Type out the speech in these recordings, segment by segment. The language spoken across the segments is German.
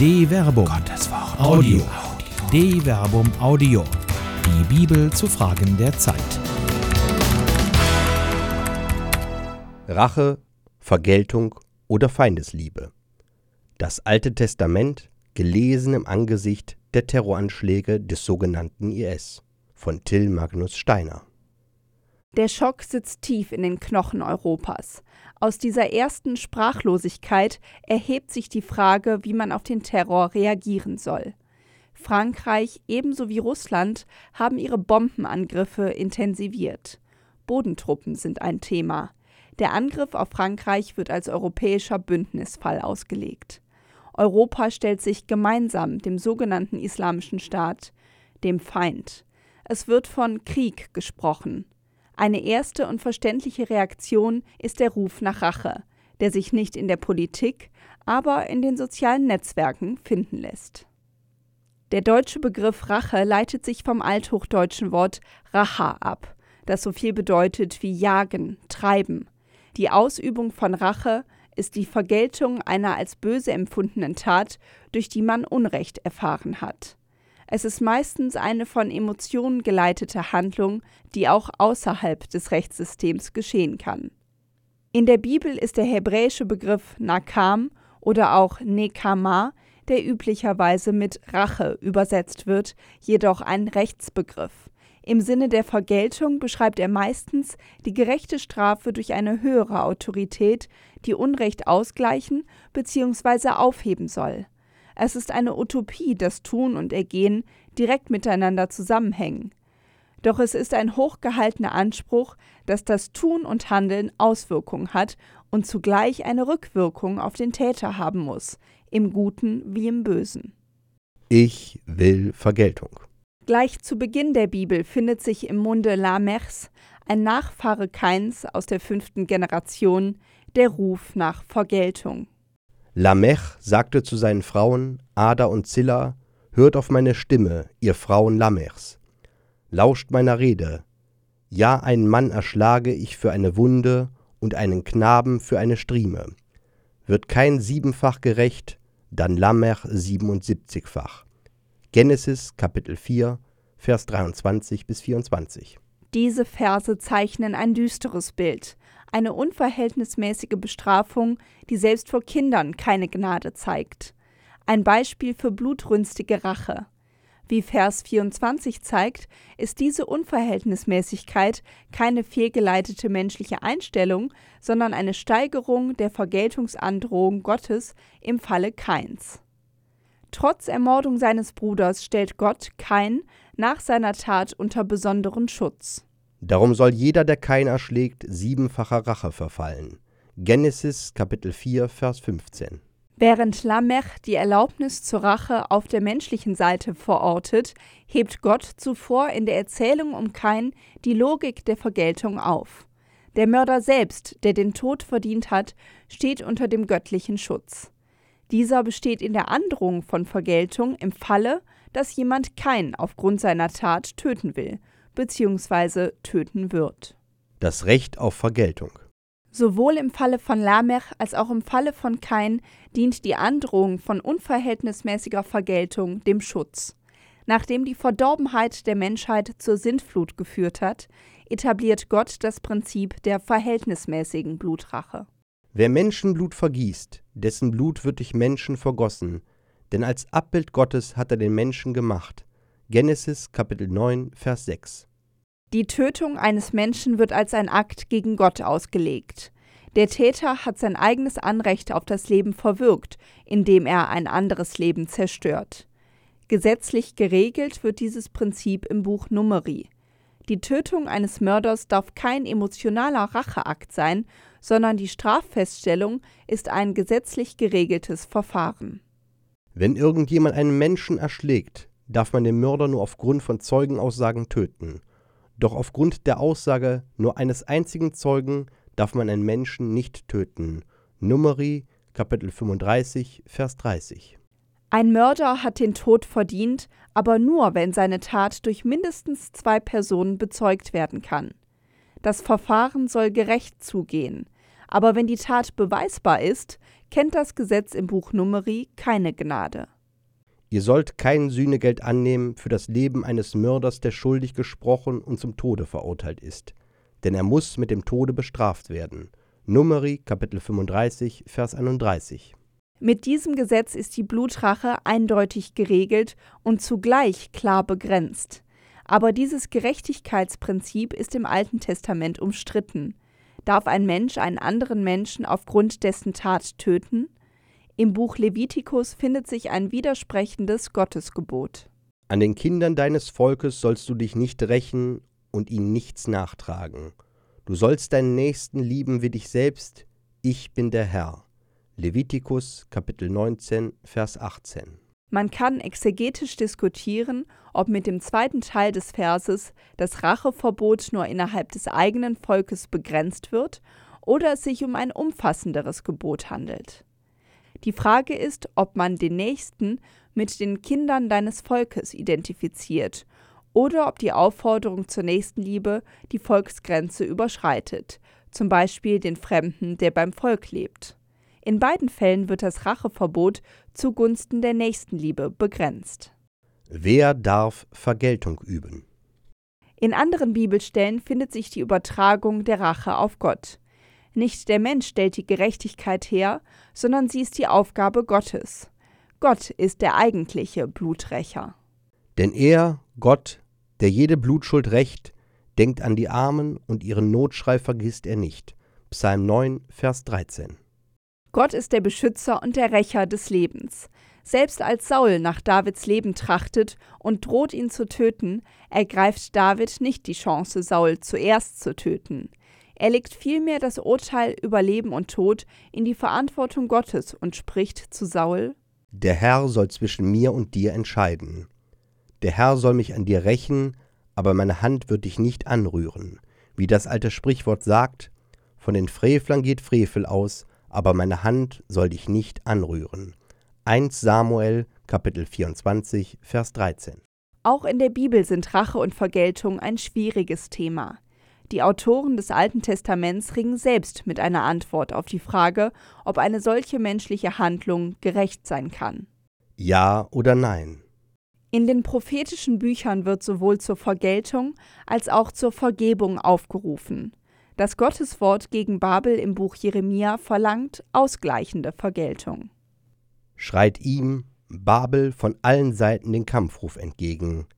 De Verbum. Gottes Wort. Audio. De Verbum Audio. Die Bibel zu Fragen der Zeit. Rache, Vergeltung oder Feindesliebe. Das Alte Testament, gelesen im Angesicht der Terroranschläge des sogenannten IS von Till Magnus Steiner. Der Schock sitzt tief in den Knochen Europas. Aus dieser ersten Sprachlosigkeit erhebt sich die Frage, wie man auf den Terror reagieren soll. Frankreich ebenso wie Russland haben ihre Bombenangriffe intensiviert. Bodentruppen sind ein Thema. Der Angriff auf Frankreich wird als europäischer Bündnisfall ausgelegt. Europa stellt sich gemeinsam dem sogenannten Islamischen Staat, dem Feind. Es wird von Krieg gesprochen. Eine erste und verständliche Reaktion ist der Ruf nach Rache, der sich nicht in der Politik, aber in den sozialen Netzwerken finden lässt. Der deutsche Begriff Rache leitet sich vom althochdeutschen Wort Racha ab, das so viel bedeutet wie jagen, treiben. Die Ausübung von Rache ist die Vergeltung einer als böse empfundenen Tat, durch die man Unrecht erfahren hat. Es ist meistens eine von Emotionen geleitete Handlung, die auch außerhalb des Rechtssystems geschehen kann. In der Bibel ist der hebräische Begriff Nakam oder auch Nekama, der üblicherweise mit Rache übersetzt wird, jedoch ein Rechtsbegriff. Im Sinne der Vergeltung beschreibt er meistens die gerechte Strafe durch eine höhere Autorität, die Unrecht ausgleichen bzw. aufheben soll. Es ist eine Utopie, dass Tun und Ergehen direkt miteinander zusammenhängen. Doch es ist ein hochgehaltener Anspruch, dass das Tun und Handeln Auswirkungen hat und zugleich eine Rückwirkung auf den Täter haben muss, im Guten wie im Bösen. Ich will Vergeltung. Gleich zu Beginn der Bibel findet sich im Munde Lamechs, ein Nachfahre Kains aus der fünften Generation, der Ruf nach Vergeltung. Lamech sagte zu seinen Frauen Ada und Zilla: Hört auf meine Stimme, ihr Frauen Lamechs. Lauscht meiner Rede. Ja, einen Mann erschlage ich für eine Wunde und einen Knaben für eine Strieme. Wird kein siebenfach gerecht, dann Lamech siebenundsiebzigfach. Genesis Kapitel 4, Vers 23 bis 24. Diese Verse zeichnen ein düsteres Bild, eine unverhältnismäßige Bestrafung, die selbst vor Kindern keine Gnade zeigt. Ein Beispiel für blutrünstige Rache. Wie Vers 24 zeigt, ist diese Unverhältnismäßigkeit keine fehlgeleitete menschliche Einstellung, sondern eine Steigerung der Vergeltungsandrohung Gottes im Falle Kains. Trotz Ermordung seines Bruders stellt Gott Kain nach seiner Tat unter besonderen Schutz. Darum soll jeder, der Kain erschlägt, siebenfacher Rache verfallen. Genesis Kapitel 4, Vers 15. Während Lamech die Erlaubnis zur Rache auf der menschlichen Seite verortet, hebt Gott zuvor in der Erzählung um Kain die Logik der Vergeltung auf. Der Mörder selbst, der den Tod verdient hat, steht unter dem göttlichen Schutz. Dieser besteht in der Androhung von Vergeltung im Falle, dass jemand Kain aufgrund seiner Tat töten will bzw. töten wird. Das Recht auf Vergeltung. Sowohl im Falle von Lamech als auch im Falle von Kain dient die Androhung von unverhältnismäßiger Vergeltung dem Schutz. Nachdem die Verdorbenheit der Menschheit zur Sintflut geführt hat, etabliert Gott das Prinzip der verhältnismäßigen Blutrache. Wer Menschenblut vergießt, dessen Blut wird durch Menschen vergossen, denn als Abbild Gottes hat er den Menschen gemacht. Genesis Kapitel 9, Vers 6. Die Tötung eines Menschen wird als ein Akt gegen Gott ausgelegt. Der Täter hat sein eigenes Anrecht auf das Leben verwirkt, indem er ein anderes Leben zerstört. Gesetzlich geregelt wird dieses Prinzip im Buch Numeri. Die Tötung eines Mörders darf kein emotionaler Racheakt sein, sondern die Straffeststellung ist ein gesetzlich geregeltes Verfahren. Wenn irgendjemand einen Menschen erschlägt, darf man den Mörder nur aufgrund von Zeugenaussagen töten. Doch aufgrund der Aussage nur eines einzigen Zeugen darf man einen Menschen nicht töten. Numeri Kapitel 35 Vers 30. Ein Mörder hat den Tod verdient, aber nur, wenn seine Tat durch mindestens zwei Personen bezeugt werden kann. Das Verfahren soll gerecht zugehen, aber wenn die Tat beweisbar ist, kennt das Gesetz im Buch Numeri keine Gnade. Ihr sollt kein Sühnegeld annehmen für das Leben eines Mörders, der schuldig gesprochen und zum Tode verurteilt ist, denn er muss mit dem Tode bestraft werden. Numeri Kapitel 35 Vers 31. Mit diesem Gesetz ist die Blutrache eindeutig geregelt und zugleich klar begrenzt. Aber dieses Gerechtigkeitsprinzip ist im Alten Testament umstritten. Darf ein Mensch einen anderen Menschen aufgrund dessen Tat töten? Im Buch Levitikus findet sich ein widersprechendes Gottesgebot. An den Kindern deines Volkes sollst du dich nicht rächen und ihnen nichts nachtragen. Du sollst deinen Nächsten lieben wie dich selbst, ich bin der Herr. Levitikus Kapitel 19 Vers 18 Man kann exegetisch diskutieren, ob mit dem zweiten Teil des Verses das Racheverbot nur innerhalb des eigenen Volkes begrenzt wird oder es sich um ein umfassenderes Gebot handelt. Die Frage ist, ob man den Nächsten mit den Kindern deines Volkes identifiziert oder ob die Aufforderung zur Nächstenliebe die Volksgrenze überschreitet, zum Beispiel den Fremden, der beim Volk lebt. In beiden Fällen wird das Racheverbot zugunsten der Nächstenliebe begrenzt. Wer darf Vergeltung üben? In anderen Bibelstellen findet sich die Übertragung der Rache auf Gott. Nicht der Mensch stellt die Gerechtigkeit her, sondern sie ist die Aufgabe Gottes. Gott ist der eigentliche Bluträcher. Denn er, Gott, der jede Blutschuld rächt, denkt an die Armen und ihren Notschrei vergisst er nicht. Psalm 9, Vers 13. Gott ist der Beschützer und der Rächer des Lebens. Selbst als Saul nach Davids Leben trachtet und droht ihn zu töten, ergreift David nicht die Chance, Saul zuerst zu töten. Er legt vielmehr das Urteil über Leben und Tod in die Verantwortung Gottes und spricht zu Saul Der Herr soll zwischen mir und dir entscheiden. Der Herr soll mich an dir rächen, aber meine Hand wird dich nicht anrühren. Wie das alte Sprichwort sagt, von den Frevlern geht Frevel aus, aber meine Hand soll dich nicht anrühren. 1 Samuel Kapitel 24 Vers 13 Auch in der Bibel sind Rache und Vergeltung ein schwieriges Thema. Die Autoren des Alten Testaments ringen selbst mit einer Antwort auf die Frage, ob eine solche menschliche Handlung gerecht sein kann. Ja oder nein? In den prophetischen Büchern wird sowohl zur Vergeltung als auch zur Vergebung aufgerufen. Das Gotteswort gegen Babel im Buch Jeremia verlangt ausgleichende Vergeltung. Schreit ihm Babel von allen Seiten den Kampfruf entgegen.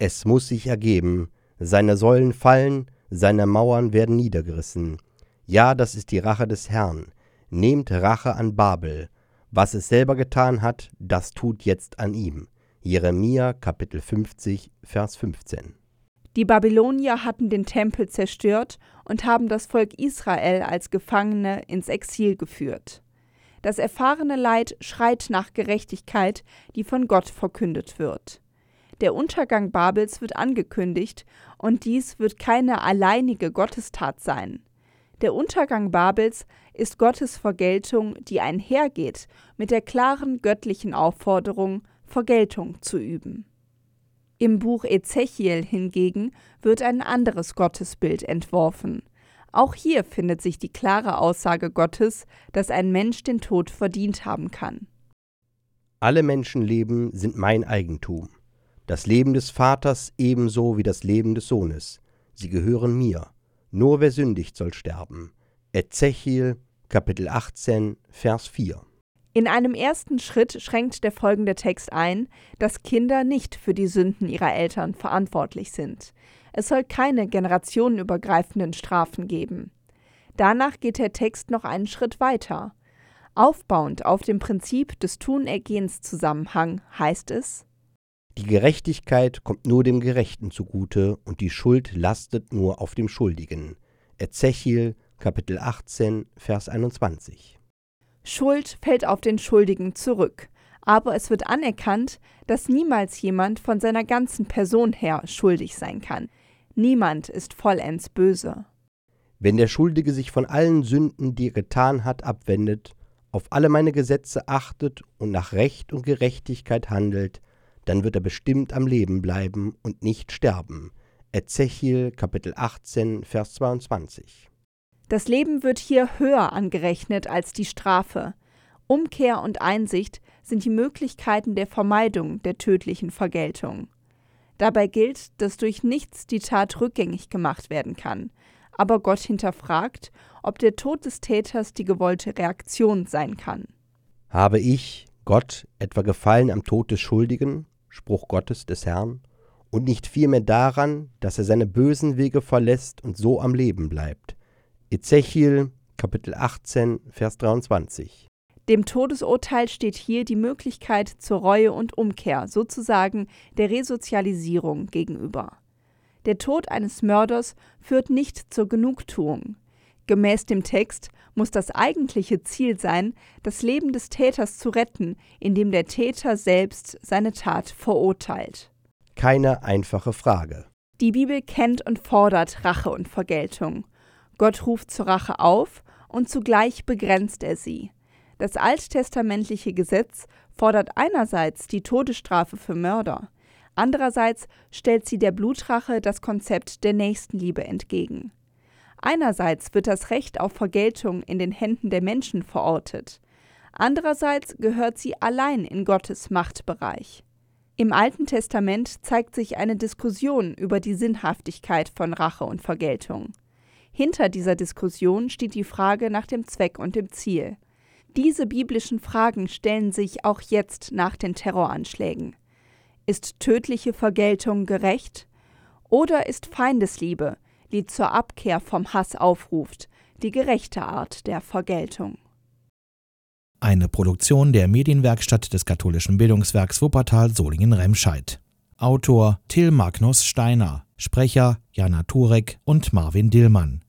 Es muss sich ergeben, seine Säulen fallen, seine Mauern werden niedergerissen. Ja, das ist die Rache des Herrn. Nehmt Rache an Babel. Was es selber getan hat, das tut jetzt an ihm. Jeremia Kapitel 50, Vers 15. Die Babylonier hatten den Tempel zerstört und haben das Volk Israel als Gefangene ins Exil geführt. Das erfahrene Leid schreit nach Gerechtigkeit, die von Gott verkündet wird. Der Untergang Babels wird angekündigt, und dies wird keine alleinige Gottestat sein. Der Untergang Babels ist Gottes Vergeltung, die einhergeht mit der klaren göttlichen Aufforderung, Vergeltung zu üben. Im Buch Ezechiel hingegen wird ein anderes Gottesbild entworfen. Auch hier findet sich die klare Aussage Gottes, dass ein Mensch den Tod verdient haben kann. Alle Menschenleben sind mein Eigentum das Leben des Vaters ebenso wie das Leben des Sohnes. Sie gehören mir. Nur wer sündigt, soll sterben. Ezechiel, Kapitel 18, Vers 4. In einem ersten Schritt schränkt der folgende Text ein, dass Kinder nicht für die Sünden ihrer Eltern verantwortlich sind. Es soll keine generationenübergreifenden Strafen geben. Danach geht der Text noch einen Schritt weiter. Aufbauend auf dem Prinzip des Tun-Ergehens-Zusammenhang heißt es, die Gerechtigkeit kommt nur dem Gerechten zugute und die Schuld lastet nur auf dem Schuldigen. Ezechiel Kapitel 18 Vers 21. Schuld fällt auf den Schuldigen zurück, aber es wird anerkannt, dass niemals jemand von seiner ganzen Person her schuldig sein kann. Niemand ist vollends böse. Wenn der Schuldige sich von allen Sünden, die er getan hat, abwendet, auf alle meine Gesetze achtet und nach Recht und Gerechtigkeit handelt, dann wird er bestimmt am Leben bleiben und nicht sterben. Ezechiel Kapitel 18, Vers 22. Das Leben wird hier höher angerechnet als die Strafe. Umkehr und Einsicht sind die Möglichkeiten der Vermeidung der tödlichen Vergeltung. Dabei gilt, dass durch nichts die Tat rückgängig gemacht werden kann, aber Gott hinterfragt, ob der Tod des Täters die gewollte Reaktion sein kann. Habe ich, Gott, etwa gefallen am Tod des Schuldigen, Spruch Gottes des Herrn, und nicht vielmehr daran, dass er seine bösen Wege verlässt und so am Leben bleibt. Ezechiel Kapitel 18, Vers 23. Dem Todesurteil steht hier die Möglichkeit zur Reue und Umkehr, sozusagen der Resozialisierung gegenüber. Der Tod eines Mörders führt nicht zur Genugtuung. Gemäß dem Text muss das eigentliche Ziel sein, das Leben des Täters zu retten, indem der Täter selbst seine Tat verurteilt. Keine einfache Frage. Die Bibel kennt und fordert Rache und Vergeltung. Gott ruft zur Rache auf und zugleich begrenzt er sie. Das alttestamentliche Gesetz fordert einerseits die Todesstrafe für Mörder, andererseits stellt sie der Blutrache das Konzept der Nächstenliebe entgegen. Einerseits wird das Recht auf Vergeltung in den Händen der Menschen verortet, andererseits gehört sie allein in Gottes Machtbereich. Im Alten Testament zeigt sich eine Diskussion über die Sinnhaftigkeit von Rache und Vergeltung. Hinter dieser Diskussion steht die Frage nach dem Zweck und dem Ziel. Diese biblischen Fragen stellen sich auch jetzt nach den Terroranschlägen. Ist tödliche Vergeltung gerecht? Oder ist Feindesliebe, die zur Abkehr vom Hass aufruft, die gerechte Art der Vergeltung. Eine Produktion der Medienwerkstatt des katholischen Bildungswerks Wuppertal Solingen-Remscheid. Autor Till Magnus Steiner, Sprecher Jana Turek und Marvin Dillmann.